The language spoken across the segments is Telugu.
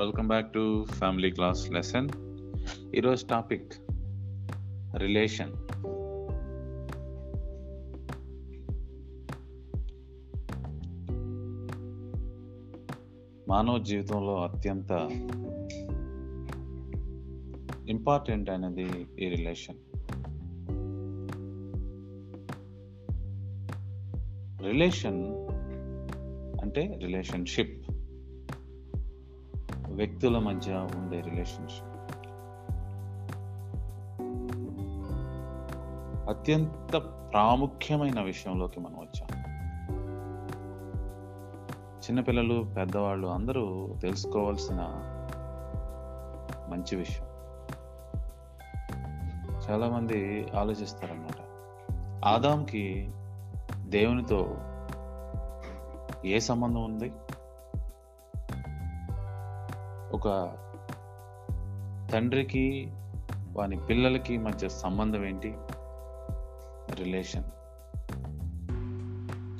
Welcome back to family class lesson ఈరోజు టాపిక్ రిలేషన్ మానవ జీవితంలో అత్యంత ఇంపార్టెంట్ అనేది ఈ రిలేషన్ రిలేషన్ అంటే రిలేషన్షిప్ వ్యక్తుల మధ్య ఉండే రిలేషన్షిప్ అత్యంత ప్రాముఖ్యమైన విషయంలోకి మనం వచ్చాం. చిన్నపిల్లలు పెద్దవాళ్ళు అందరూ తెలుసుకోవాల్సిన మంచి విషయం. చాలామంది ఆలోచిస్తారన్నమాట. ఆదాంకి దేవునితో ఏ సంబంధం ఉంది? ఒక తండ్రికి వాని పిల్లలకి మధ్య సంబంధం ఏంటి? రిలేషన్.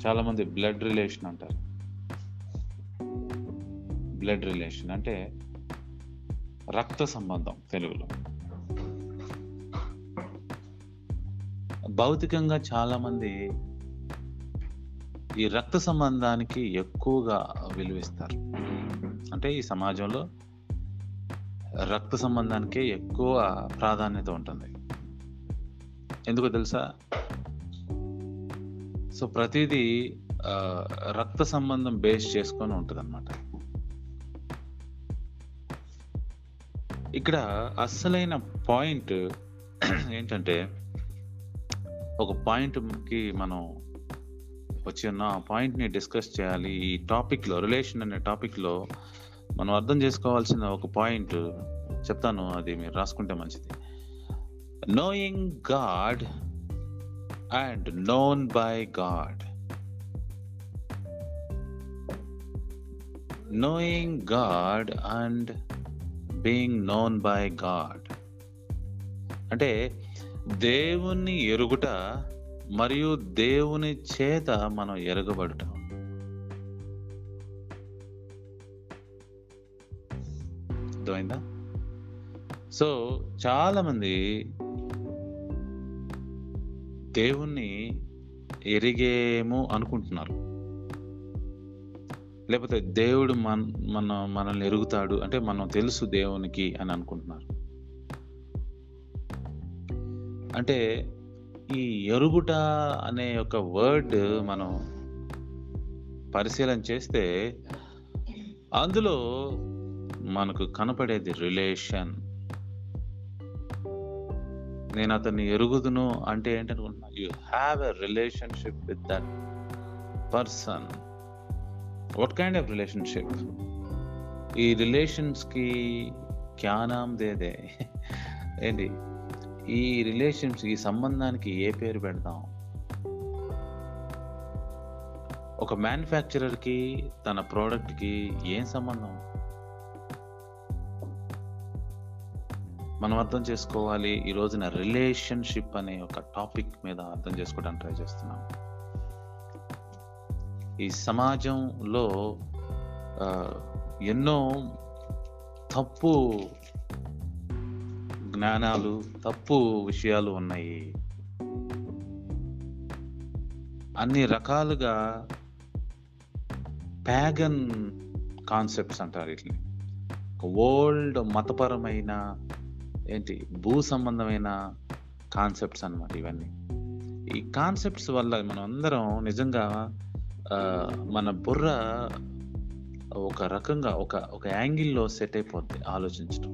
చాలామంది బ్లడ్ రిలేషన్ అంటారు. బ్లడ్ రిలేషన్ అంటే రక్త సంబంధం తెలుగులో. భౌతికంగా చాలామంది ఈ రక్త సంబంధానికి ఎక్కువగా విలువిస్తారు. అంటే ఈ సమాజంలో రక్త సంబంధానికే ఎక్కువ ప్రాధాన్యత ఉంటుంది. ఎందుకో తెలుసా? సో ప్రతిదీ రక్త సంబంధం బేస్ చేసుకొని ఉంటుంది అనమాట ఇక్కడ అస్సలైన పాయింట్ ఏంటంటే ఒక పాయింట్కి మనం వచ్చి ఉన్న. ఆ పాయింట్ని డిస్కస్ చేయాలి. ఈ టాపిక్లో రిలేషన్ అనే టాపిక్లో మనం అర్థం చేసుకోవాల్సిన ఒక పాయింట్ చెప్తాను అది మీరు రాసుకుంటే మంచిది. Knowing God and known by God knowing God and being known by God అంటే దేవుణ్ణి ఎరుగుట మరియు దేవుని చేత మనం ఎరగబడటం. అర్థమైందా? సో చాలామంది దేవుణ్ణి ఎరిగేమో అనుకుంటున్నారు. లేకపోతే దేవుడు మన మన మనల్ని ఎరుగుతాడు అంటే మనం తెలుసు దేవునికి అని అనుకుంటున్నారు. అంటే ఈ ఎరుగుట అనే ఒక వర్డ్ మనం పరిశీలన చేస్తే అందులో మనకు కనపడేది రిలేషన్. నేను అతన్ని ఎరుగుదును అంటే ఏంటనుకుంటున్నా you have a relationship with that person what kind of relationship ఈ రిలేషన్స్కి క్యానాం దేదే? ఏంటి? ఈ రిలేషన్స్ ఈ సంబంధానికి ఏ పేరు పెడతాం ఒక మ్యానుఫ్యాక్చరర్కి తన ప్రోడక్ట్కి ఏం సంబంధం? మనం అర్థం చేసుకోవాలి. ఈ రోజున రిలేషన్షిప్ అనే ఒక టాపిక్ మీద అర్థం చేసుకోవడానికి ట్రై చేస్తున్నాం. ఈ సమాజంలో ఎన్నో తప్పు జ్ఞానాలు తప్పు విషయాలు ఉన్నాయి. అన్ని రకాలుగా ప్యాగన్ కాన్సెప్ట్స్ అంటారు వీటిని. ఓల్డ్ మతపరమైన ఏంటి? భూ సంబంధమైన కాన్సెప్ట్స్ అనమాట ఇవన్నీ. ఈ కాన్సెప్ట్స్ వల్ల మనం అందరం నిజంగా మన బుర్ర ఒక రకంగా ఒక ఒక యాంగిల్లో సెట్ అయిపోద్ది ఆలోచించడం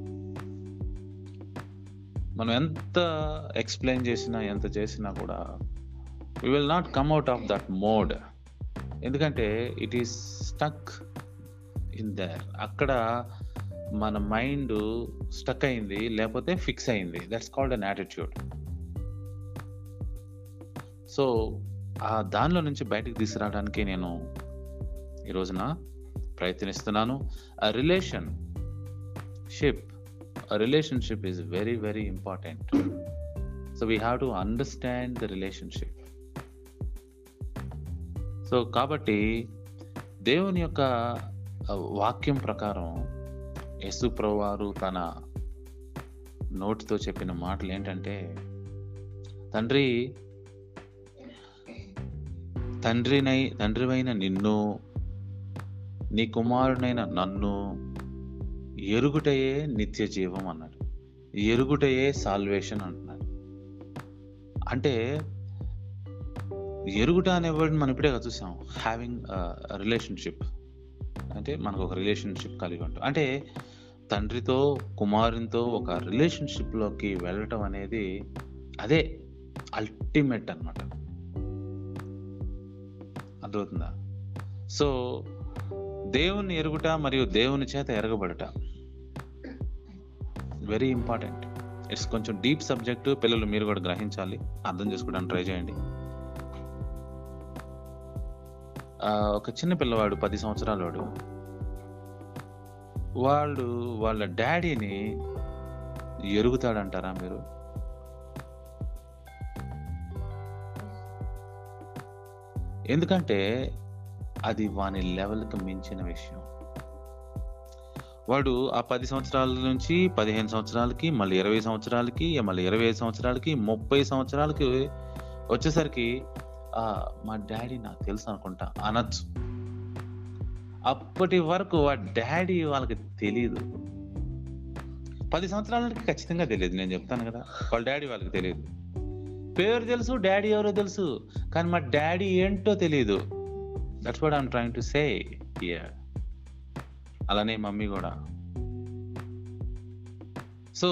మనం ఎంత ఎక్స్ప్లెయిన్ చేసినా ఎంత చేసినా కూడా we will not come out of that mode ఎందుకంటే it is stuck in there అక్కడ మన మైండ్ స్టక్ అయింది లేకపోతే ఫిక్స్ అయింది. That's called an attitude so ఆ దానిలో నుంచి బయటకు తీసుకురావడానికి నేను ఈ రోజున ప్రయత్నిస్తున్నాను. ఆ relationship relationship is very very important so we have to understand the relationship so కాబట్టి దేవుని యొక్క వాక్యం ప్రకారం యేసు ప్రభువారు తన నోటితో చెప్పిన మాటలు ఏంటంటే తండ్రి తండ్రినై తండ్రివైన నిన్ను నీ కుమారునైన నన్ను ఎరుగుటయే నిత్య జీవం అన్నాడు. ఎరుగుటయే సాల్వేషన్ అంటున్నాడు. అంటే ఎరుగుట అనే వర్డ్ మనం ఇప్పుడే కదా చూసాం. హ్యావింగ్ రిలేషన్షిప్ అంటే మనకు ఒక రిలేషన్షిప్ కలిగి ఉంటాం అంటే తండ్రితో కుమారునితో ఒక రిలేషన్షిప్లోకి వెళ్ళటం అనేది అదే అల్టిమేట్ అనమాట అర్థమవుతుందా? సో దేవుని ఎరుగుట మరియు దేవుని చేత ఎరగబడట. వెరీ ఇంపార్టెంట్ ఇట్స్ కొంచెం డీప్ సబ్జెక్టు పిల్లలు మీరు కూడా గ్రహించాలి. అర్థం చేసుకోవడానికి ట్రై చేయండి. ఒక చిన్న పిల్లవాడు పది సంవత్సరాల వాడు వాళ్ళు వాళ్ళ డాడీని ఎరుగుతాడంటారా మీరు? ఎందుకంటే అది వాని లెవెల్కి మించిన విషయం. వాడు ఆ పది సంవత్సరాల నుంచి పదిహేను సంవత్సరాలకి మళ్ళీ ఇరవై సంవత్సరాలకి మళ్ళీ ఇరవై ఐదు సంవత్సరాలకి ముప్పై సంవత్సరాలకి వచ్చేసరికి మా డాడీ నాకు తెలుసు అనుకుంటా అనొచ్చు. అప్పటి వరకు ఆ డాడీ వాళ్ళకి తెలియదు పది సంవత్సరాలకి ఖచ్చితంగా తెలియదు నేను చెప్తాను కదా. వాళ్ళ డాడీ వాళ్ళకి తెలియదు పేరు తెలుసు డాడీ ఎవరో తెలుసు కానీ మా డాడీ ఏంటో తెలియదు that's what I'm trying to say అలానే మమ్మీ కూడా. సో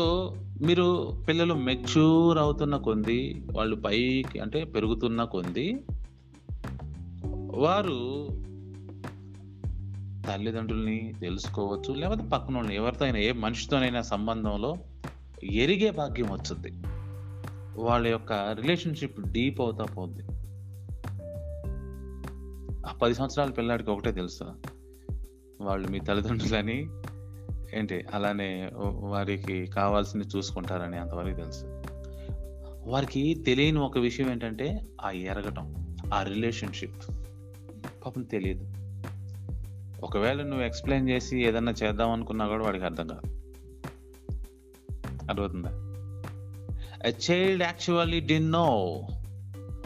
మీరు పిల్లలు మెచ్యూర్ అవుతున్న కొంది వాళ్ళు పైకి అంటే పెరుగుతున్న కొంది వారు తల్లిదండ్రుల్ని తెలుసుకోవచ్చు లేకపోతే పక్కన వాళ్ళని ఎవరితో అయినా ఏ మనిషితోనైనా సంబంధంలో ఎరిగే భాగ్యం వచ్చింది వాళ్ళ యొక్క రిలేషన్షిప్ డీప్ అవుతా పోద్ది. ఆ పది సంవత్సరాల పిల్లాడికి ఒకటే తెలుసు? వాళ్ళు మీ తల్లిదండ్రులని ఏంటి అలానే వారికి కావాల్సింది చూసుకుంటారని అంతవరకు తెలుసు. వారికి తెలియని ఒక విషయం ఏంటంటే ఆ ఎరగటం ఆ రిలేషన్షిప్. పాపం తెలియదు ఒకవేళ నువ్వు ఎక్స్ప్లెయిన్ చేసి ఏదన్నా చేద్దాం అనుకున్నా కూడా వాడికి అర్థం కాదు. అర్థమవుతుందా? A child actually do know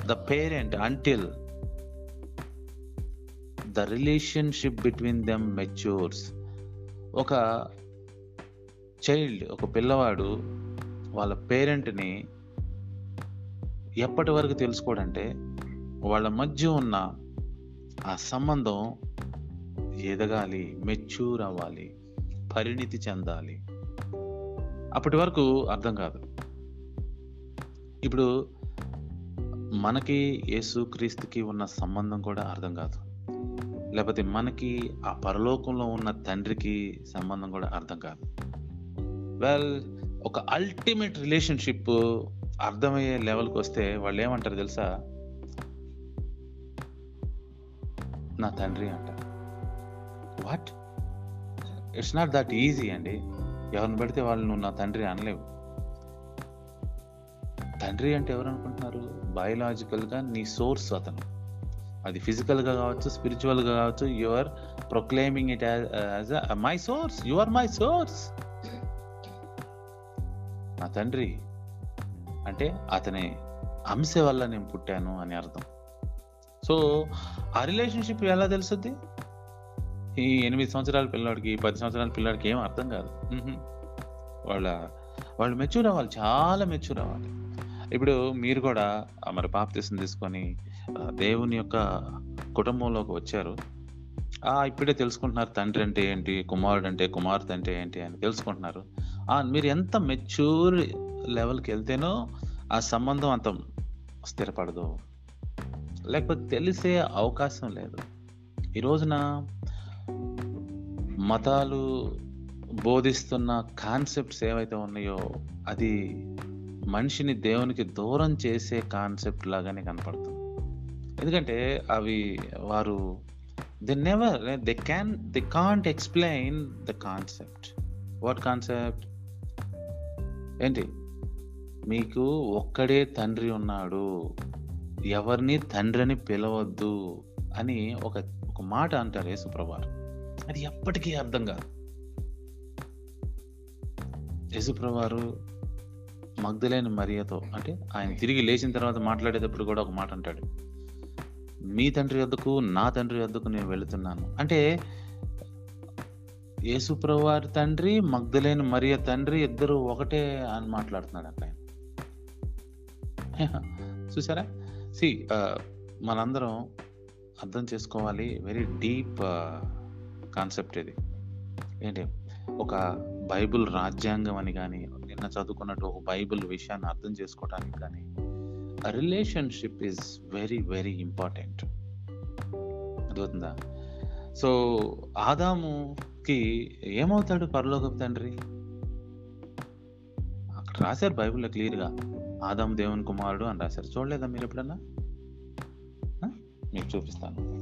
the parent until the relationship between them matures ఒక చైల్డ్ ఒక పిల్లవాడు వాళ్ళ పేరెంట్ని ఎప్పటి వరకు తెలుసుకోడంటే వాళ్ళ మధ్య ఉన్న ఆ సంబంధం ఎదగాలి మెచ్యూర్ అవ్వాలి పరిణితి చెందాలి. అప్పటి వరకు అర్థం కాదు. ఇప్పుడు మనకి యేసు క్రీస్తుకి ఉన్న సంబంధం కూడా అర్థం కాదు. లేకపోతే మనకి ఆ పరలోకంలో ఉన్న తండ్రికి సంబంధం కూడా అర్థం కాదు. వెల్ ఒక అల్టిమేట్ రిలేషన్షిప్ అర్థమయ్యే లెవెల్కి వస్తే వాళ్ళు ఏమంటారు తెలుసా? నా తండ్రి అంటారు what it's not that easy అండి. ఎవరిని పెడితే వాళ్ళు నువ్వు నా తండ్రి అనలేవు. తండ్రి అంటే ఎవరు అనుకుంటున్నారు? బయలాజికల్గా నీ సోర్స్ అతను. అది ఫిజికల్గా కావచ్చు స్పిరిచువల్గా కావచ్చు you are proclaiming it as my source you are my source. నా తండ్రి అంటే అతని అంశ వల్ల నేను పుట్టాను అని అర్థం. సో ఆ రిలేషన్షిప్ ఎలా తెలుస్తుంది ఈ ఎనిమిది సంవత్సరాల పిల్లాడికి పది సంవత్సరాల పిల్లాడికి ఏం అర్థం కాదు. వాళ్ళ వాళ్ళు మెచ్యూర్ అవ్వాలి చాలా మెచ్యూర్ అవ్వాలి. ఇప్పుడు మీరు కూడా ఆ, మరి బాప్తీసం తీసుకొని దేవుని యొక్క కుటుంబంలోకి వచ్చారు. ఆ ఇప్పుడే తెలుసుకుంటున్నారు తండ్రి అంటే ఏంటి కుమారుడు అంటే కుమార్తె అంటే ఏంటి అని తెలుసుకుంటున్నారు. ఆ మీరు ఎంత మెచ్యూర్ లెవెల్కి వెళ్తేనో ఆ సంబంధం అంత స్థిరపడదు. లేకపోతే తెలిసే అవకాశం లేదు. ఈ రోజున మతాలు బోధిస్తున్న కాన్సెప్ట్స్ ఏవైతే ఉన్నాయో అది మనిషిని దేవునికి దూరం చేసే కాన్సెప్ట్ లాగానే కనపడుతుంది. ఎందుకంటే అవి వారు they never they can they can't explain the concept what concept ఏంటి? మీకు ఒక్కడే తండ్రి ఉన్నాడు. ఎవరిని తండ్రి అని పిలవద్దు అని ఒక ఒక మాట అంటారు యేసుప్రభారు అది ఎప్పటికీ అర్థం కాదు. యేసుప్రవారు మగ్ధులైన మరియతో అంటే ఆయన తిరిగి లేచిన తర్వాత మాట్లాడేటప్పుడు కూడా ఒక మాట అంటాడు. మీ తండ్రి వద్దకు నా తండ్రి వద్దకు నేను వెళుతున్నాను. అంటే యేసుప్రవారి తండ్రి మగ్ధులేని మరియ తండ్రి ఇద్దరు ఒకటే అని మాట్లాడుతున్నాడు అక్కడ చూసారా? సి మనందరం అర్థం చేసుకోవాలి. వెరీ డీప్ కాన్సెప్ట్ ఇది. ఏంటి? ఒక బైబిల్ రాజ్యాంగం అని కానీ నిన్న చదువుకున్నట్టు ఒక బైబిల్ విషయాన్ని అర్థం చేసుకోవడానికి కానీ relationship is very very important అర్థవుతుందా so ఆదాముకి ఏమవుతాడు పరలోకపు తండ్రి? అక్కడ రాశారు బైబిల్లో క్లియర్గా ఆదాము దేవుని కుమారుడు అని రాశారు. చూడలేదా మీరు ఎప్పుడన్నా? మీకు చూపిస్తాను.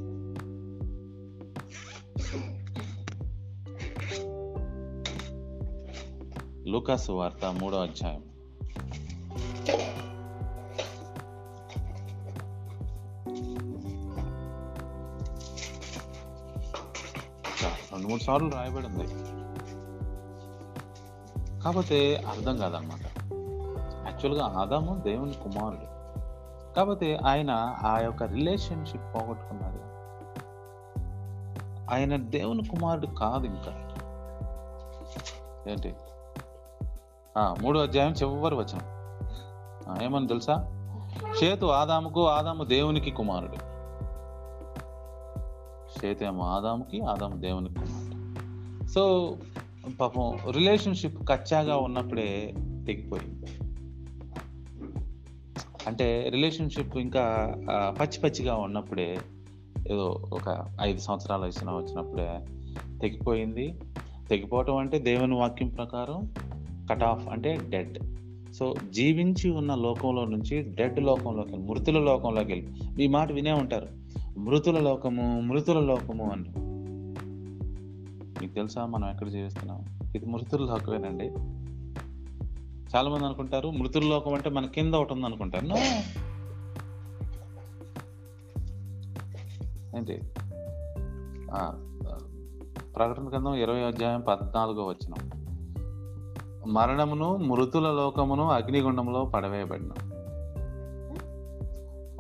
లూకాసు వార్త మూడో అధ్యాయం. రెండు మూడు సార్లు రాయబడి ఉంది కాకపోతే అర్థం కాదనమాట యాక్చువల్గా ఆదాము దేవుని కుమారుడు. కాకపోతే ఆయన ఆ యొక్క రిలేషన్షిప్ పోగొట్టుకున్నాడు. ఆయన దేవుని కుమారుడు కాదు ఇంకా. ఏంటి? మూడో అధ్యాయం చివరి వచనం. ఏమని తెలుసా? చేతు ఆదాముకు ఆదాము దేవునికి కుమారుడు. చేతేమో ఆదాముకి ఆదాము దేవునికి కుమారుడు. సో పాపం రిలేషన్షిప్ కచ్చాగా ఉన్నప్పుడే తెగిపోయింది అంటే రిలేషన్షిప్ ఇంకా పచ్చి పచ్చిగా ఉన్నప్పుడే ఏదో ఒక ఐదు సంవత్సరాల వయసున వచ్చినప్పుడే తెగిపోయింది. తెగిపోవటం అంటే దేవుని వాక్యం ప్రకారం కట్ ఆఫ్ అంటే డెడ్ సో జీవించి ఉన్న లోకంలో నుంచి డెడ్ లోకంలోకి వెళ్ళి మృతుల లోకంలోకి వెళ్ళి ఈ మాట వినే ఉంటారు. మృతుల లోకము మృతుల లోకము అని. మీకు తెలుసా మనం ఎక్కడ జీవిస్తున్నాం? ఇది మృతుల లోకమేనండి. చాలా మంది అనుకుంటారు మృతుల లోకం అంటే మన కింద ఒకటి ఉంది అనుకుంటారు. ఏంటి? ప్రకటన గ్రంథం ఇరవై అధ్యాయం పద్నాలుగో వచ్చిన మరణమును మృతుల లోకమును అగ్నిగుండంలో పడవేయబడిన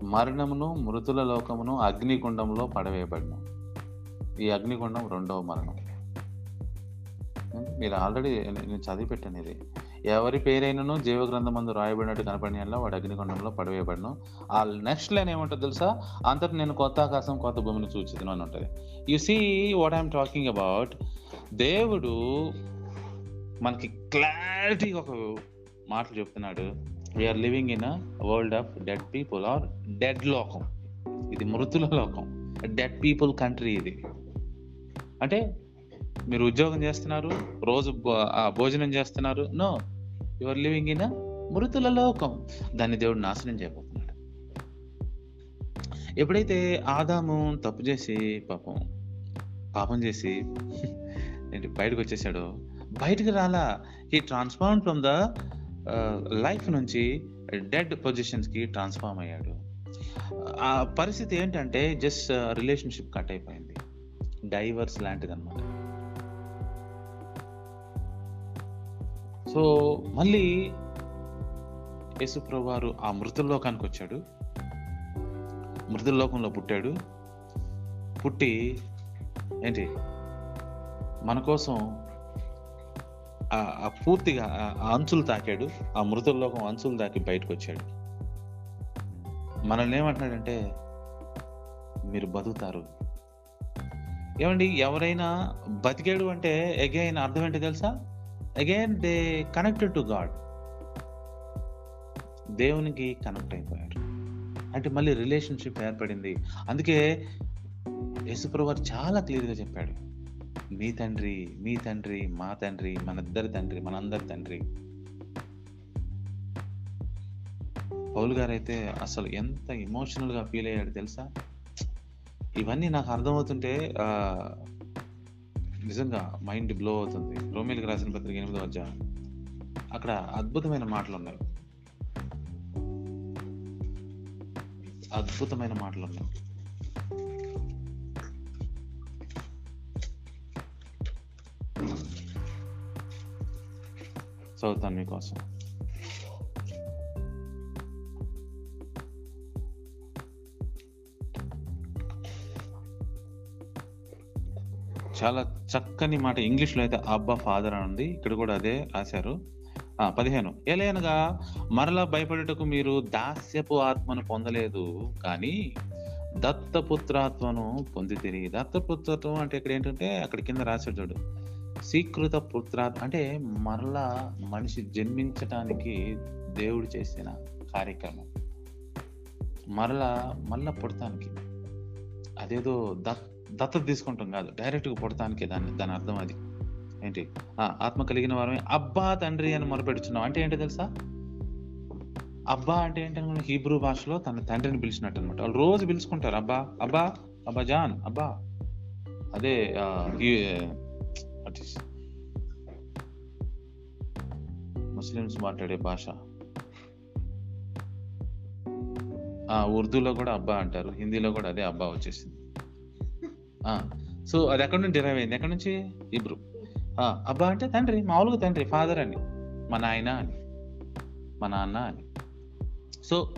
మరణమును మృతుల లోకమును అగ్నిగుండంలో పడవేయబడిన ఈ అగ్నిగుండం రెండవ మరణం. మీరు ఆల్రెడీ నేను చదివి పెట్టాను ఇది. ఎవరి పేరైనను జీవ గ్రంథమందు రాయబడినట్టు కనపడిన వాడు అగ్నిగుండంలో పడవేయబడను. ఆ నెక్స్ట్ లైన్ ఏముంటుంది తెలుసా? అంతటి నేను కొత్త ఆకాశం కొత్త భూమిని చూచిదను అని ఉంటుంది. You see what I'm talking about దేవుడు మనకి క్లారిటీ ఒక మాటలు చెప్తున్నాడు. We are living in a world of dead people are dead లోకం ఇది మృతుల లోకం. డెడ్ పీపుల్ కంట్రీ ఇది. అంటే మీరు ఉద్యోగం చేస్తున్నారు రోజు ఆ భోజనం చేస్తున్నారు. నో యువర్ లివింగ్ ఇన్ మృతుల లోకం. దాన్ని దేవుడు నాశనం చేయబోతున్నాడు. ఎప్పుడైతే ఆదాము తప్పు చేసి పాపం పాపం చేసి ఏంటి బయటకు వచ్చేసాడో బయటకు రాలా ఈ ట్రాన్స్ఫార్మ్ ఫ్రమ్ ద లైఫ్ నుంచి డెడ్ పొజిషన్స్కి ట్రాన్స్ఫార్మ్ అయ్యాడు. ఆ పరిస్థితి ఏంటంటే జస్ట్ రిలేషన్షిప్ కట్ అయిపోయింది. డైవర్స్ లాంటిది అనమాట సో మళ్ళీ యేసుప్రభు వారు ఆ మృతుల లోకానికి వచ్చాడు. మృతుల లోకంలో పుట్టాడు. పుట్టి ఏంటి? మన కోసం ఆ పూర్తిగా ఆ- అంచులు తాకాడు. ఆ మృతుల్లోకం అంచులు తాకి బయటకు వచ్చాడు. మనల్ని ఏమంటున్నాడంటే మీరు బతుకుతారు. ఏమండి? ఎవరైనా బతికాడు అంటే అగైన్ అర్థం ఏంటి తెలుసా? Again they connected to God దేవునికి కనెక్ట్ అయిపోయారు. అంటే మళ్ళీ రిలేషన్షిప్ ఏర్పడింది. అందుకే యేసుప్రభు వారు చాలా క్లియర్గా చెప్పాడు. మీ తండ్రి మీ తండ్రి మా తండ్రి మనిద్దరి తండ్రి మనందరి తండ్రి. పౌల్ గారు అయితే అసలు ఎంత ఎమోషనల్గా ఫీల్ అయ్యాడు తెలుసా? ఇవన్నీ నాకు అర్థమవుతుంటే నిజంగా మైండ్ బ్లో అవుతుంది. రోమిల్కి రాసిన పత్రిక ఎనిమిదో అధ్యాయం. అక్కడ అద్భుతమైన మాటలు ఉన్నాయి అద్భుతమైన మాటలు ఉన్నాయి చదువుతాను మీకోసం. చాలా చక్కని మాట. ఇంగ్లీష్లో అయితే అబ్బా ఫాదర్ అని ఉంది. ఇక్కడ కూడా అదే రాశారు. పదిహేను. ఏలైనగా మరలా భయపడుటకు మీరు దాస్యపు ఆత్మను పొందలేదు కానీ దత్తపుత్రాత్మను పొందితిరి. దత్తపుత్రత్వం అంటే ఇక్కడ ఏంటంటే అక్కడ కింద రాశాడు చూడు. స్వీకృత పుత్రాత్మ అంటే మరలా మనిషి జన్మించటానికి దేవుడు చేసిన కార్యక్రమం. మరలా మళ్ళా పుడతానికి. అదేదో దత్ దత్తత తీసుకుంటాం కాదు. డైరెక్ట్గా పుడతానికి దాన్ని దాని అర్థం అది. ఏంటి? ఆ, ఆత్మ కలిగిన వారమే. అబ్బా తండ్రి అని మొరపెడుచున్నాం. అంటే ఏంటో తెలుసా? అబ్బా అంటే ఏంటంటే హీబ్రూ భాషలో తన తండ్రిని పిలిచినట్టు అనమాట వాళ్ళు రోజు పిలుచుకుంటారు. అబ్బా అబ్బా అబ్బా జాన్ అబ్బా. అదే ముస్లిమ్స్ మాట్లాడే భాష. ఉర్దూలో కూడా అబ్బా అంటారు. హిందీలో కూడా అదే అబ్బా వచ్చేసింది. సో అది ఎక్కడి నుంచి డిరైవ్ అయింది? ఎక్కడి నుంచి? ఇబ్రు అబ్బా అంటే తండ్రి మామూలుగా తండ్రి ఫాదర్ అని మా నాయన అని మా నాన్న అని. సో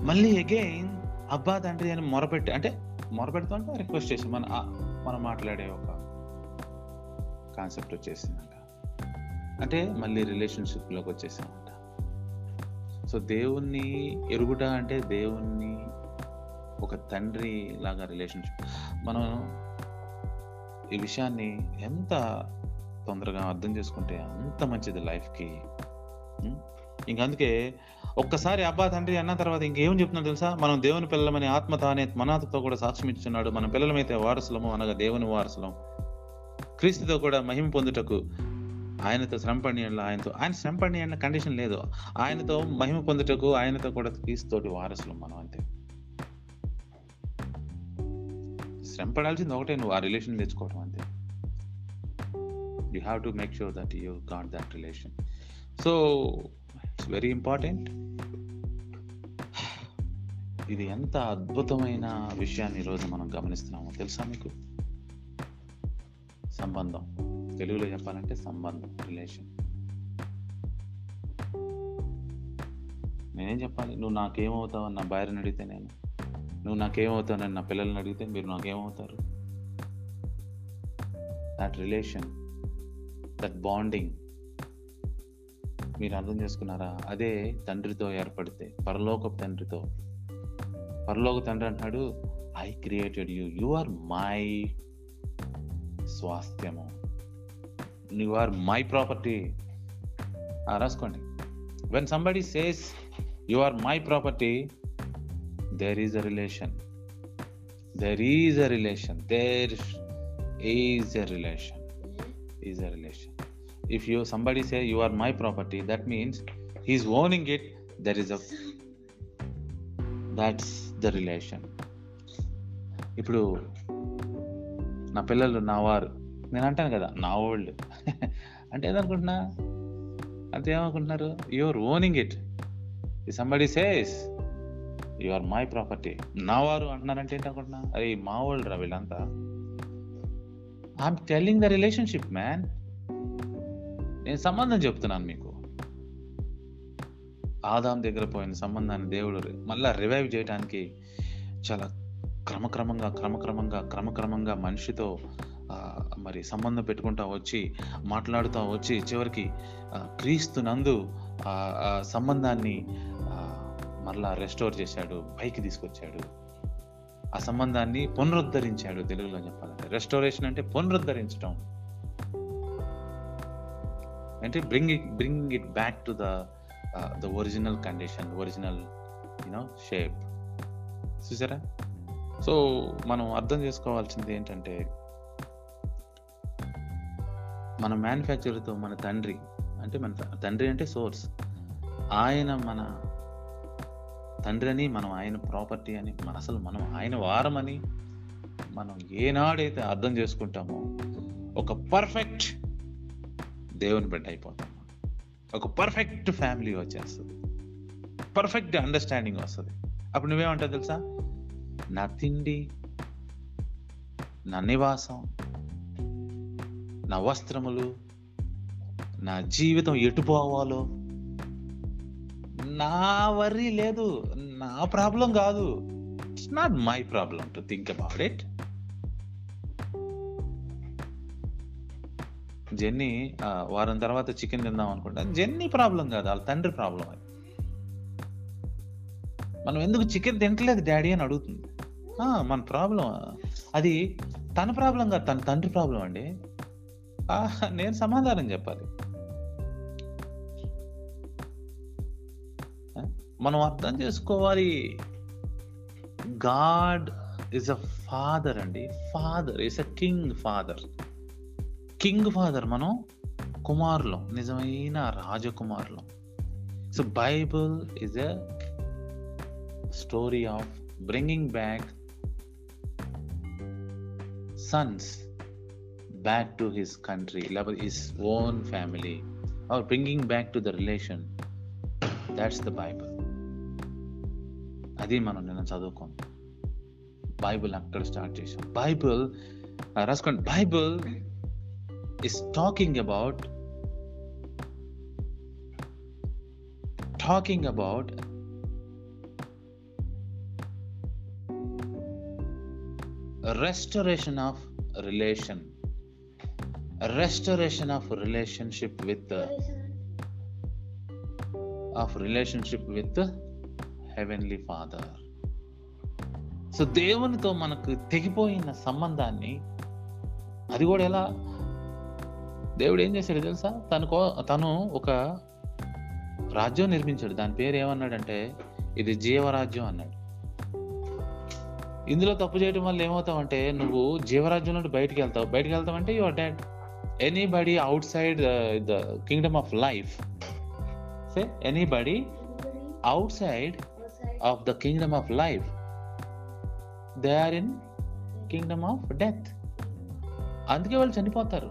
మళ్ళీ అగైన్ అబ్బా తండ్రి అని మొరపెట్టి అంటే మొరపెడుతూ అంటే రిక్వెస్ట్ చేసి మన మనం మాట్లాడే ఒక కాన్సెప్ట్ వచ్చేసిందంట. అంటే మళ్ళీ రిలేషన్షిప్లోకి వచ్చేసామంట సో దేవుణ్ణి ఎరుగుట అంటే దేవుణ్ణి ఒక తండ్రి లాగా రిలేషన్షిప్ మనం ఈ విషయాన్ని ఎంత తొందరగా అర్థం చేసుకుంటే అంత మంచిది లైఫ్కి. ఇంక అందుకే ఒక్కసారి అబ్బా తండ్రి అన్న తర్వాత ఇంకేం చెప్తున్నా తెలుసా? మనం దేవుని పిల్లలమని ఆత్మ తానే మనాథతో కూడా సాక్ష్యం ఇచ్చున్నాడు. మన పిల్లలమైతే వారసులము అనగా దేవుని వారసులం. క్రీస్తుతో కూడా మహిమ పొందుటకు ఆయనతో శ్రమపడి ఆయనతో ఆయన శ్రమపడి అన్న కండిషన్ లేదు. ఆయనతో మహిమ పొందుటకు ఆయనతో కూడా క్రీస్తుతోటి వారసులం మనం అంతే. శ్రమ పడాల్సింది ఒకటే నువ్వు ఆ రిలేషన్ తెచ్చుకోవడం అంతే. You have to make sure that you got that relation so it's very important ఇది ఎంత అద్భుతమైన విషయాన్ని ఈరోజు మనం గమనిస్తున్నామో తెలుసా మీకు? సంబంధం. తెలుగులో చెప్పాలంటే సంబంధం రిలేషన్ నేనేం చెప్పాలి? నువ్వు నాకేమవుతావు నా భార్యను అడిగితే నేను నువ్వు నాకేమవుతానని నా పిల్లల్ని అడిగితే మీరు నాకేమవుతారు? దట్ రిలేషన్ దట్ బాండింగ్ మీరు అర్థం చేసుకున్నారా? అదే తండ్రితో ఏర్పడితే పరలోక తండ్రితో. పరలోక తండ్రి అంటున్నాడు I created you you are my స్వాస్థ్యము. యు ఆర్ మై ప్రాపర్టీ రాసుకోండి. When somebody says you are my property there is a relation. There is a relation. There is a relation is a relation if you somebody say you are my property that means he's owning it. There is a that's the relation. ఇప్పుడు నా పిల్లలు నా వారు నేను అంటాను కదా నా ఓల్డ్ అంటే ఏదనుకుంటున్నా అంటే ఏమనుకుంటున్నారు? Your owning it somebody says you are my property నా వారు అంటున్నారంటే ఏంటి అనుకుంటున్నా? అరే మా వాళ్ళు రా వీళ్ళంతా. I'm telling the relationship man నేను సంబంధం చెప్తున్నాను మీకు. ఆదాం దగ్గర పోయిన సంబంధాన్ని దేవుడు మళ్ళా రివైవ్ చేయడానికి చాలా క్రమక్రమంగా క్రమక్రమంగా క్రమక్రమంగా మనిషితో మరి సంబంధం పెట్టుకుంటా వచ్చి మాట్లాడుతూ వచ్చి చివరికి క్రీస్తు నందు సంబంధాన్ని మరలా రెస్టోర్ చేశాడు పైకి తీసుకొచ్చాడు. ఆ సంబంధాన్ని పునరుద్ధరించాడు తెలుగులో చెప్పాలంటే. రెస్టోరేషన్ అంటే పునరుద్ధరించడం అంటే bring it bring it back to the the original condition original you know shape చూసారా? సో మనం అర్థం చేసుకోవాల్సింది ఏంటంటే మన మ్యానుఫ్యాక్చర్తో మన తండ్రి అంటే మన తండ్రి అంటే సోర్స్ ఆయన మన తండ్రి అని మనం ఆయన ప్రాపర్టీ అని మన అసలు మనం ఆయన వారమని మనం ఏనాడైతే అర్థం చేసుకుంటామో ఒక పర్ఫెక్ట్ దేవుని బిడ్డ అయిపోతాం. ఒక పర్ఫెక్ట్ ఫ్యామిలీ వచ్చేస్తుంది. పర్ఫెక్ట్ అండర్స్టాండింగ్ వస్తుంది. అప్పుడు నువ్వేమంటావు తెలుసా? నా తిండి నా నివాసం నా వస్త్రములు నా జీవితం ఎటు పోవాలో నా వర్రీ లేదు నా ప్రాబ్లం కాదు. It's not my problem to think about it jenny వారం తర్వాత చికెన్ తిందాం అనుకుంటా. జెన్నీ ప్రాబ్లం కాదు వాళ్ళ తండ్రి ప్రాబ్లం అది. మనం ఎందుకు చికెన్ తింటలేదు డాడీ అని అడుగుతుంది. మన ప్రాబ్లం అది తన ప్రాబ్లం కాదు తన తండ్రి ప్రాబ్లం అండి. నేను సమాధానం చెప్పాలి. మనం అర్థం చేసుకోవాలి. గాడ్ ఇస్ అ ఫాదర్ అండి. Father is a king father. King father మనం కుమారులం. నిజమైన రాజకుమారులం. So Bible is a story of bringing back sons back to his country లేకపోతే his own family or bringing back to the relation. That's the Bible. అది మనం నిన్న చదువుకోం బైబుల్ అక్కడ స్టార్ట్ చేసాం బైబుల్ రాసుకోండి Bible is talking about talking about a restoration of relation a restoration of relationship with the of relationship with the heavenly father so దేవునితో మనకు తెగిపోయిన సంబంధాన్ని అది కూడా ఎలా? దేవుడు ఏం చేశాడు తెలుసా? తనకో తను ఒక రాజ్యం నిర్మించాడు. దాని పేరు ఏమన్నాడంటే ఇది జీవరాజ్యం అన్నాడు. ఇందులో తప్పు చేయడం వల్ల ఏమవుతావంటే నువ్వు జీవరాజ్యం నుండి బయటికి వెళ్తావు. బయటికి వెళ్తావంటే your dad anybody outside the kingdom of life say anybody outside of the kingdom of life they are in kingdom of death అందుకే వాళ్ళు చనిపోతారు.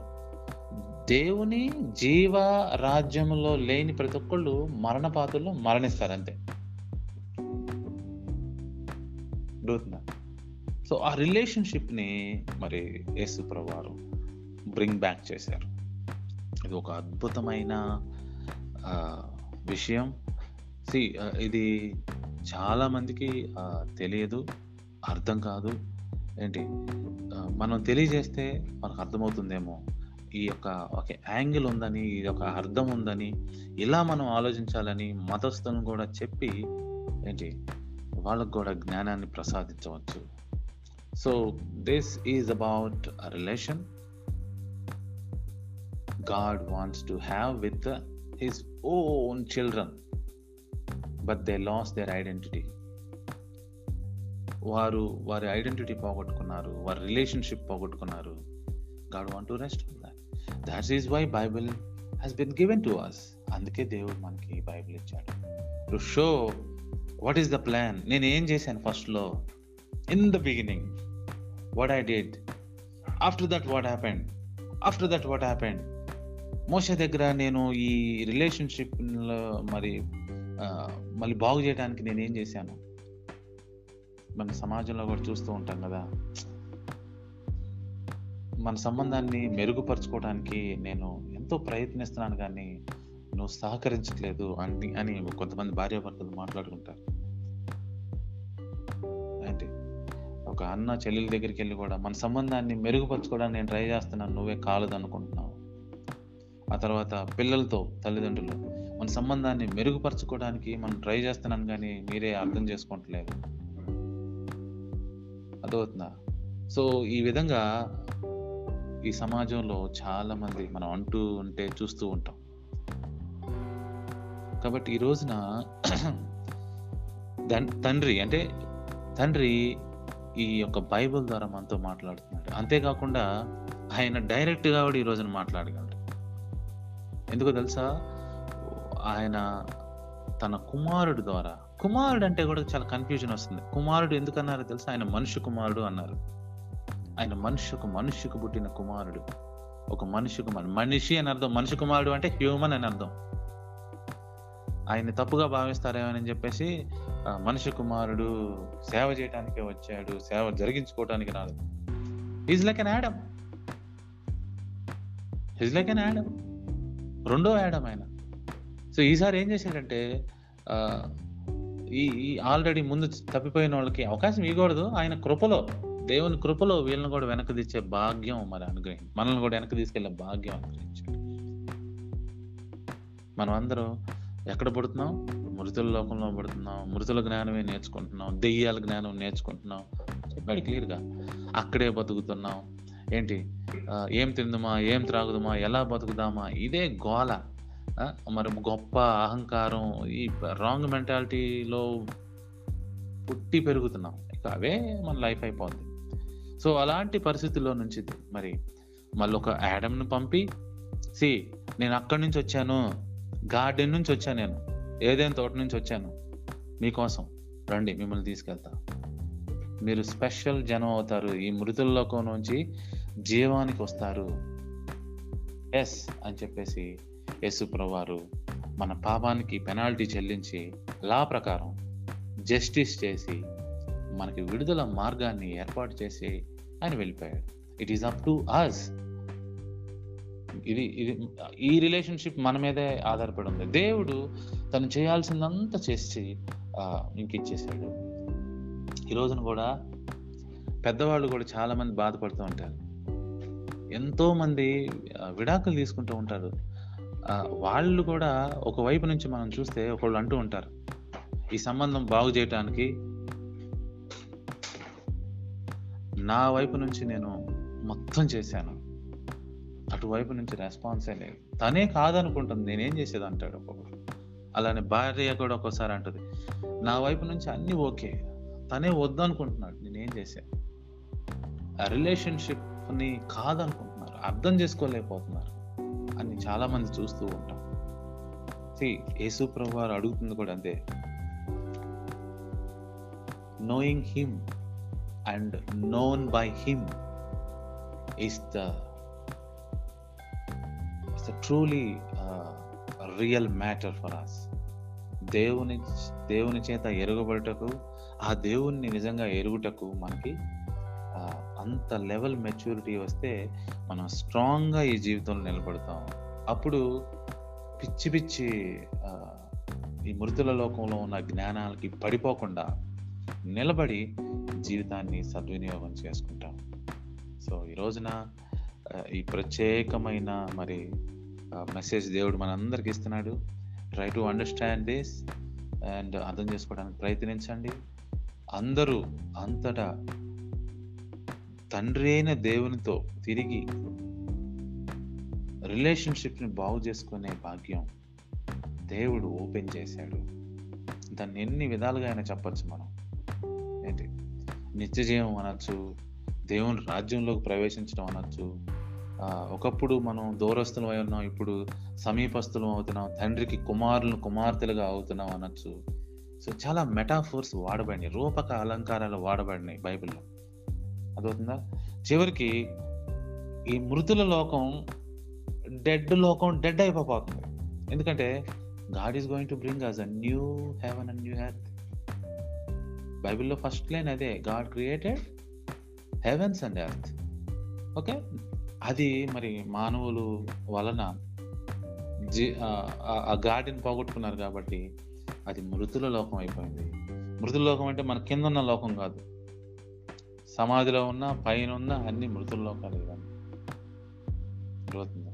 దేవుని జీవ రాజ్యంలో లేని ప్రతి ఒక్కళ్ళు మరణ పాత్రలో మరణిస్తారు అంతే. సో ఆ రిలేషన్షిప్ని మరి యేసు ప్రభువారు బ్రింగ్ బ్యాక్ చేశారు. ఇది ఒక అద్భుతమైన విషయం. సి ఇది చాలా మందికి తెలియదు అర్థం కాదు. ఏంటి? మనం తెలియజేస్తే మనకు అర్థమవుతుందేమో. ఈ యొక్క ఒక యాంగిల్ ఉందని ఈ యొక్క అర్థం ఉందని ఇలా మనం ఆలోచించాలని మతస్థులను కూడా చెప్పి ఏంటి? వాళ్ళకు కూడా జ్ఞానాన్ని ప్రసాదించవచ్చు. So this is about relation God wants to have with his own children but they lost their identity వారు వారి ఐడెంటిటీ పోగొట్టుకున్నారు వారి రిలేషన్షిప్ పోగొట్టుకున్నారు. God want to rest that that's is why Bible has been given to us అందుకే దేవుడు మనకి బైబిల్ ఇచ్చాడు. To show what is the plan నేను ఏం చేశాను ఫస్ట్లో in the beginning what I did after that what happened after that what happened మోస దగ్గర నేను ఈ రిలేషన్షిప్లో మరి మళ్ళీ బాగు చేయడానికి నేను ఏం చేశాను? మన సమాజంలో కూడా చూస్తూ ఉంటాం కదా. మన సంబంధాన్ని మెరుగుపరచుకోవడానికి నేను ఎంతో ప్రయత్నిస్తున్నాను కానీ నువ్వు సహకరించట్లేదు అని అని కొంతమంది భార్యాభర్తలు మాట్లాడుకుంటారు. అంటే ఒక అన్న చెల్లెల దగ్గరికి వెళ్ళి కూడా మన సంబంధాన్ని మెరుగుపరచుకోవడానికి నేను ట్రై చేస్తున్నాను నువ్వే కాలదు అనుకుంటున్నావు ఆ తర్వాత పిల్లలతో తల్లిదండ్రులు మన సంబంధాన్ని మెరుగుపరచుకోవడానికి మనం ట్రై చేస్తున్నాను కానీ మీరే అర్థం చేసుకోవట్లేదు. అర్థమవుతుందా? సో ఈ విధంగా ఈ సమాజంలో చాలా మంది మనం అంటూ ఉంటే చూస్తూ ఉంటాం. కాబట్టి ఈ రోజున తండ్రి అంటే తండ్రి ఈ యొక్క బైబిల్ ద్వారా మనతో మాట్లాడుతున్నాడు. అంతేకాకుండా ఆయన డైరెక్ట్గా కూడా ఈ రోజున మాట్లాడగలడు. ఎందుకో తెలుసా? ఆయన తన కుమారుడు ద్వారా. కుమారుడు అంటే కూడా చాలా కన్ఫ్యూజన్ వస్తుంది. కుమారుడు ఎందుకన్నారు తెలుసు? ఆయన మనుషు కుమారుడు అన్నారు. ఆయన మనుషుకు మనుష్యకు పుట్టిన కుమారుడు. ఒక మనిషి కుమారుడు. మనిషి అని అర్థం. మనిషి కుమారుడు అంటే హ్యూమన్ అని అర్థం. ఆయన్ని తప్పుగా భావిస్తారేమని చెప్పేసి మనిషి కుమారుడు సేవ చేయటానికే వచ్చాడు. సేవ జరిగించుకోవటానికి రాదు is like an Adam is like an Adam రెండో యాడమ్ ఆయన. సో ఈసారి ఏం చేశాడంటే ఈ ఈ ఆల్రెడీ ముందు తప్పిపోయిన వాళ్ళకి అవకాశం ఇవ్వకూడదు. ఆయన కృపలో దేవుని కృపలో వీళ్ళని కూడా వెనక్కి తెచ్చే భాగ్యం మరి అనుగ్రహం మనల్ని కూడా వెనక్కి తీసుకెళ్ళే భాగ్యం అనుగ్రహించాడు. మనం అందరం ఎక్కడ పడుతున్నాం? మృతుల లోకంలో పడుతున్నాం. మృతుల జ్ఞానమే నేర్చుకుంటున్నాం. దెయ్యాల జ్ఞానం నేర్చుకుంటున్నాం. చెప్పాడు క్లియర్గా. అక్కడే బతుకుతున్నాం. ఏంటి? ఏం తిందుమా? ఏం త్రాగుదామా? ఎలా బతుకుదామా? ఇదే గోల. మరి గొప్ప అహంకారం ఈ రాంగ్ మెంటాలిటీలో పుట్టి పెరుగుతున్నాం. ఇక అవే మన లైఫ్ అయిపోతుంది సో అలాంటి పరిస్థితుల్లో నుంచి మరి మళ్ళీ ఒక యాడమ్ని పంపి సి నేను అక్కడి నుంచి వచ్చాను. గార్డెన్ నుంచి వచ్చాను నేను. ఏదైనా తోట నుంచి వచ్చాను. మీకోసం రండి మిమ్మల్ని తీసుకెళ్తా. మీరు స్పెషల్ జనం అవుతారు. ఈ మృతుల్లోకం నుంచి జీవానికి వస్తారు. ఎస్ అని చెప్పేసి యేసుప్రవారు మన పాపానికి పెనాల్టీ చెల్లించి లా ప్రకారం జస్టిస్ చేసి మనకి విడుదల మార్గాన్ని ఏర్పాటు చేసి ఆయన వెళ్ళిపోయాడు. It is up to us ఇది ఇది ఈ రిలేషన్షిప్ మన మీదే ఆధారపడి ఉంది. దేవుడు తను చేయాల్సిందంతా చేసి ఇంకిచ్చేసాడు ఈ రోజున కూడా పెద్దవాళ్ళు కూడా చాలామంది బాధపడుతూ ఉంటారు. ఎంతో మంది విడాకులు తీసుకుంటూ ఉంటారు. వాళ్ళు కూడా ఒక వైపు నుంచి మనం చూస్తే ఒకళ్ళు అంటూ ఉంటారు ఈ సంబంధం బాగు చేయటానికి నా వైపు నుంచి నేను మొత్తం చేశాను అటువైపు నుంచి రెస్పాన్సే లేదు. తనే కాదనుకుంటుంది నేనేం చేసేది? అంటాడు ఒక్కొక్కరు అలానే భార్య కూడా ఒక్కోసారి అంటుంది నా వైపు నుంచి అన్ని ఓకే తనే వద్దు అనుకుంటున్నాడు నేనేం చేశాను ఆ రిలేషన్షిప్ని కాదనుకుంటున్నారు అర్థం చేసుకోలేకపోతున్నారు. అని చాలామంది చూస్తూ ఉంటాం. See, యేసు ప్రభు వారు అడుగుతుంది కూడా అంతే. Knowing him and known by him is the is the truly real matter for us దేవుని దేవుని చేత ఎరుగబడుటకు ఆ దేవుణ్ణి నిజంగా ఎరుగుటకు మనకి అంత లెవెల్ మెచ్యూరిటీ వస్తే మనం స్ట్రాంగ్గా ఈ జీవితంలో నిలబడతాం. అప్పుడు పిచ్చి పిచ్చి ఈ మృతుల లోకంలో ఉన్న జ్ఞానాలకి పడిపోకుండా నిలబడి జీవితాన్ని సద్వినియోగం చేసుకుంటాం. సో ఈ రోజున ఈ ప్రత్యేకమైన మరి మెసేజ్ దేవుడు మనందరికి ఇస్తున్నాడు. Try to understand this and అర్థం చేసుకోవడానికి ప్రయత్నించండి. అందరూ అంతటా తండ్రి అయిన దేవునితో తిరిగి రిలేషన్షిప్ని బాగు చేసుకునే భాగ్యం దేవుడు ఓపెన్ చేశాడు. దాన్ని ఎన్ని విధాలుగా ఆయన చెప్పచ్చు మనం. ఏంటి? నిత్య జీవం అనొచ్చు దేవుని రాజ్యంలోకి ప్రవేశించడం అనొచ్చు ఒకప్పుడు మనం దూరస్తులం అయి ఉన్నాం ఇప్పుడు సమీపస్తులం అవుతున్నాం తండ్రికి కుమారులు కుమార్తెలుగా అవుతున్నాం అనొచ్చు. సో చాలా మెటాఫోర్స్ వాడబడినాయి రూపక అలంకారాలు వాడబడినాయి బైబిల్లో. అదవుతుందా? చివరికి ఈ మృతుల లోకం డెడ్ లోకం డెడ్ అయిపోతుంది ఎందుకంటే God is going to bring us a new heaven and new earth బైబిల్లో ఫస్ట్ లైన్ అదే God created heavens and earth. Okay? అది మరి మానవులు వలన జీ ఆ- ఆ గాడిని పోగొట్టుకున్నారు కాబట్టి అది మృతుల లోకం అయిపోయింది. మృతుల లోకం అంటే మన కింద ఉన్న లోకం కాదు. సమాధిలో ఉన్న పైన ఉన్న అన్ని మృతుల్లోకాలే ఇవన్నీ అర్థమవుతుందా?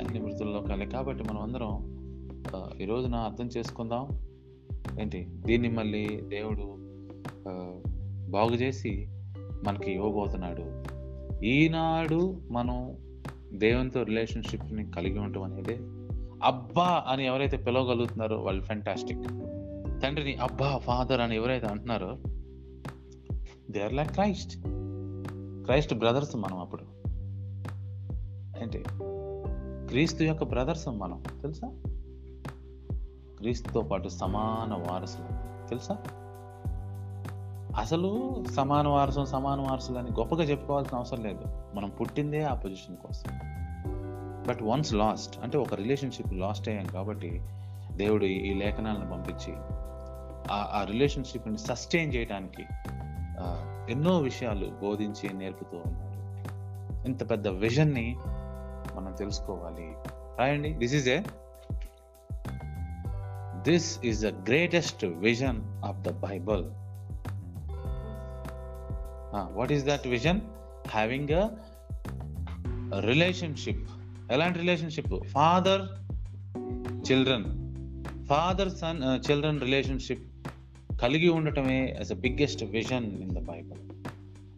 అన్ని మృతుల్లోకాలే కాబట్టి మనం అందరం ఈరోజున అర్థం చేసుకుందాం. ఏంటి? దీన్ని మళ్ళీ దేవుడు బాగు చేసి మనకి ఇవ్వబోతున్నాడు. ఈనాడు మనం దేవునితో రిలేషన్షిప్ని కలిగి ఉండటం అనేది అబ్బా అని ఎవరైతే పిలవగలుగుతున్నారో వాళ్ళు ఫెంటాస్టిక్ తండ్రిని అబ్బా ఫాదర్ అని ఎవరైతే అంటున్నారో they are like Christ Christ brothers మనం అప్పుడు. ఏంటి? క్రీస్తు యొక్క బ్రదర్స్ మనం. తెలుసా? క్రీస్తుతో పాటు సమాన వారసులు. తెలుసా? అసలు సమాన వారసం సమాన వారసులు అని గొప్పగా చెప్పుకోవాల్సిన అవసరం లేదు. మనం పుట్టిందే ఆ పొజిషన్ కోసం. బట్ వన్స్ లాస్ట్ అంటే ఒక రిలేషన్షిప్ లాస్ట్ అయ్యాం కాబట్టి దేవుడు ఈ- లేఖనాలను పంపించి ఆ- రిలేషన్షిప్ని సస్టైన్ చేయడానికి ఎన్నో విషయాలు బోధించి నేర్పుతూ ఉన్నారు. ఇంత పెద్ద విజన్ని మనం తెలుసుకోవాలి. రాయండి. This is a this is the greatest vision of the Bible what is that vision having a relationship ఎలాంటి relationship father children father son children relationship కలిగి ఉండటమే as a biggest vision in the Bible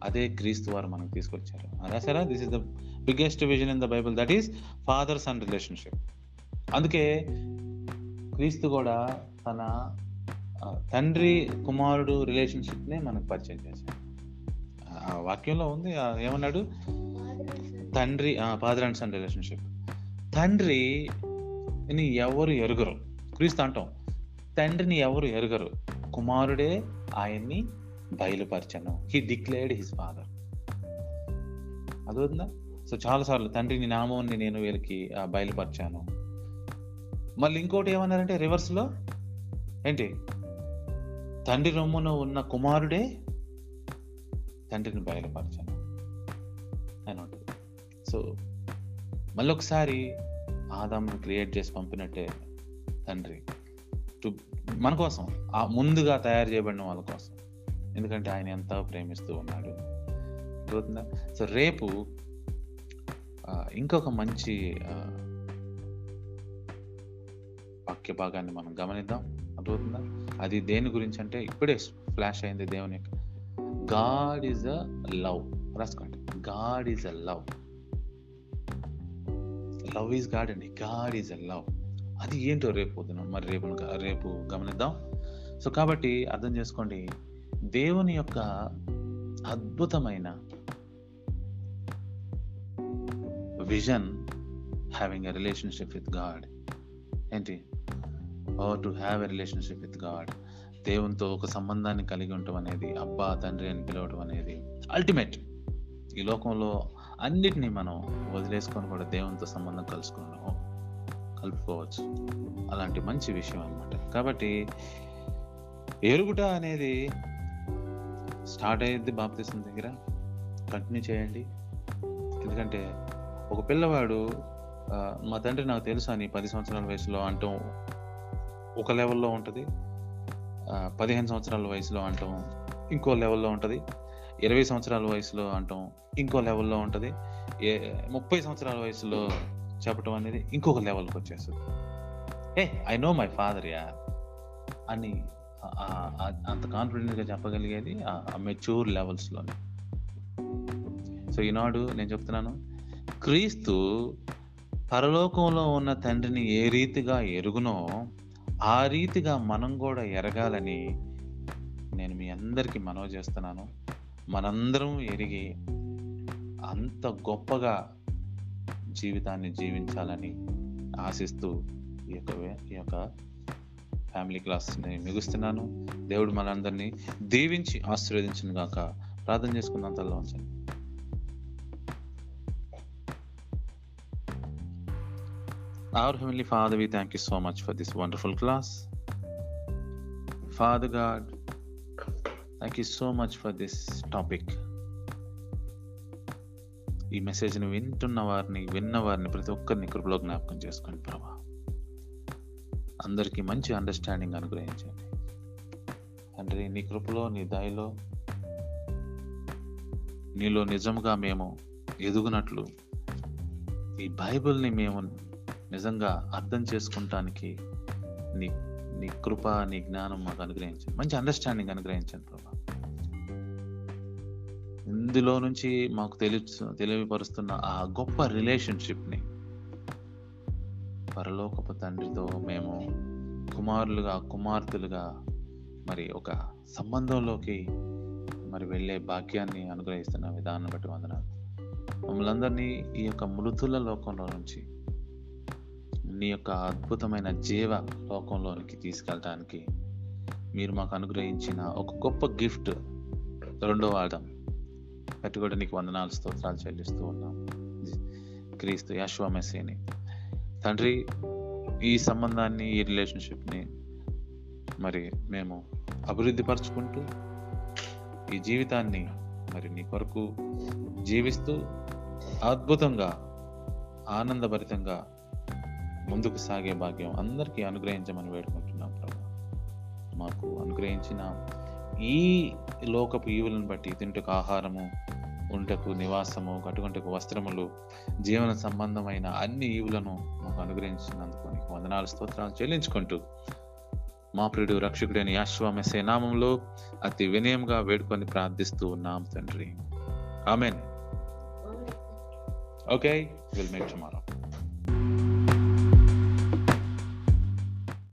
అదే క్రీస్తు వారు మనకు తీసుకొచ్చారు. రాసారా this is the biggest vision in the Bible that is father son relationship అందుకే క్రీస్తు కూడా తన తండ్రి కుమారుడు రిలేషన్షిప్నే మనకు పరిచయం చేశాడు. ఆ వాక్యంలో ఉంది ఏమన్నాడు? తండ్రి ఫాదర్ అండ్ సన్ రిలేషన్షిప్ తండ్రిని ఎవరు ఎరుగరు? క్రీస్తు అంటాం. తండ్రిని ఎవరు ఎరుగరు? కుమారుడే ఆయన్ని బయలుపరచను. హీ డిక్లేర్డ్ హిస్ ఫాదర్ అదవుతుందా సో చాలాసార్లు తండ్రిని నామాన్ని నేను వీళ్ళకి బయలుపరిచాను. మళ్ళీ ఇంకోటి ఏమన్నారంటే రివర్స్లో ఏంటి? తండ్రి రొమ్మున ఉన్న కుమారుడే తండ్రిని బయలుపరచాను. అని ఉంటుంది సో మళ్ళీ ఒకసారి ఆదాంను క్రియేట్ చేసి పంపినట్టే తండ్రి. టు మన కోసం ఆ ముందుగా తయారు చేయబడిన వాళ్ళ కోసం. ఎందుకంటే ఆయన ఎంత ప్రేమిస్తూ ఉన్నాడు. అర్థమవుతుందా? సో రేపు ఇంకొక మంచి వాక్య భాగాన్ని మనం గమనిద్దాం. అర్థమవుతుందా? అది దేని గురించి అంటే ఇప్పుడే ఫ్లాష్ అయింది దేవుని యొక్క గాడ్ ఈజ్ అ లవ్ రాసుకోండి. God is a love love is God అండి. గాడ్ ఈజ్ అ లవ్ అది ఏంటో రేపు పొద్దున మరి రేపు రేపు గమనిద్దాం. సో కాబట్టి అర్థం చేసుకోండి దేవుని యొక్క అద్భుతమైన vision having a relationship with God ఏంటి? ఓ to have a relationship with God దేవునితో ఒక సంబంధాన్ని కలిగి ఉండటం అనేది అబ్బా తండ్రి అని పిలవటం అనేది అల్టిమేట్ ఈ లోకంలో అన్నిటినీ మనం వదిలేసుకొని కూడా దేవునితో సంబంధం కలుసుకున్నాం కలుపుకోవచ్చు. అలాంటి మంచి విషయం అన్నమాట. కాబట్టి ఎరుగుట అనేది స్టార్ట్ అయ్యేది బాప్తీసం దగ్గర. కంటిన్యూ చేయండి. ఎందుకంటే ఒక పిల్లవాడు మా తండ్రి నాకు తెలుసా అని పది సంవత్సరాల వయసులో అంటాం ఒక లెవెల్లో ఉంటుంది. పదిహేను సంవత్సరాల వయసులో అంటాం ఇంకో లెవెల్లో ఉంటుంది. ఇరవై సంవత్సరాల వయసులో అంటాం ఇంకో లెవెల్లో ఉంటుంది. ఏ ముప్పై సంవత్సరాల వయసులో చెప్పటం అనేది ఇంకొక లెవెల్కి వచ్చేస్తుంది. ఏ I know my father yeah అని అంత కాన్ఫిడెంట్గా చెప్పగలిగేది ఆ మెచ్యూర్ లెవెల్స్లోనే సో ఈనాడు నేను చెప్తున్నాను క్రీస్తు పరలోకంలో ఉన్న తండ్రిని ఏ రీతిగా ఎరుగునో ఆ రీతిగా మనం కూడా ఎరగాలని నేను మీ అందరికీ మనవి చేస్తున్నాను. మనందరం ఎరిగి అంత గొప్పగా జీవితాన్ని జీవించాలని ఆశిస్తూ ఈ యొక్క ఈ యొక్క ఫ్యామిలీ క్లాస్ని మిగుస్తున్నాను దేవుడు మనందరినీ దీవించి ఆశీర్వదించిన గాక ప్రార్థన చేసుకున్నంతలో ఉంచండి Our Heavenly Father, we thank you so much for this wonderful class. Father God, thank you so much for this topic. ఈ మెసేజ్ని వింటున్న వారిని విన్న వారిని ప్రతి ఒక్కరిని కృపలో జ్ఞాపకం చేసుకోండి ప్రభా. అందరికీ మంచి అండర్స్టాండింగ్ అనుగ్రహించండి. తండ్రి నీ కృపలో నీ దయలో నీలో నిజముగా మేము ఎదుగునట్లు ఈ బైబిల్ని మేము నిజంగా అర్థం చేసుకుంటానికి నీ నీ కృప నీ జ్ఞానం మాకు అనుగ్రహించండి. మంచి అండర్స్టాండింగ్ అనుగ్రహించండి ప్రభా. ఇందులో నుంచి మాకు తెలుసు తెలియపరుస్తున్న ఆ గొప్ప రిలేషన్షిప్ని పరలోకపు తండ్రితో మేము కుమారులుగా కుమార్తెలుగా మరి ఒక సంబంధంలోకి మరి వెళ్ళే భాగ్యాన్ని అనుగ్రహిస్తున్న విధానం బట్టి వందనాలు. మమ్మల్ని అందరినీ ఈ యొక్క మృతుల లోకంలో నుంచి నీ యొక్క అద్భుతమైన జీవ లోకంలోనికి తీసుకెళ్ళడానికి మీరు మాకు అనుగ్రహించిన ఒక గొప్ప గిఫ్ట్ రెండో ఆదం అటు కూడా నీకు వందనాలు స్తోత్రాలు చెల్లిస్తూ ఉన్నాం. క్రీస్తు యాశ్వ మెస్సీని. తండ్రి ఈ సంబంధాన్ని ఈ రిలేషన్షిప్ని మరి మేము అభివృద్ధి పరుచుకుంటూ ఈ జీవితాన్ని మరి నీ కొరకు జీవిస్తూ అద్భుతంగా ఆనందభరితంగా ముందుకు సాగే భాగ్యం అందరికీ అనుగ్రహించమని వేడుకుంటున్నాం ప్రభు. మాకు అనుగ్రహించిన ఈ లోకపు ఈవులను బట్టి తింటకు ఆహారము ఉంటకు నివాసము కట్టుకుంటకు వస్త్రములు జీవన సంబంధమైన అన్ని ఈవులను మాకు అనుగ్రహించినందుకు నీకు వందనాలు స్తోత్రాలు చెల్లించుకుంటూ మా ప్రియుడు రక్షకుడైన యాశ్వామెసే నామంలో అతి వినయంగా వేడుకొని ప్రార్థిస్తూ ఉన్నాం తండ్రి. Amen. Okay will make tomorrow